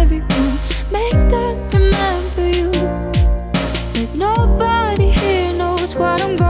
everyone. Make them remember you. But nobody here knows what I'm going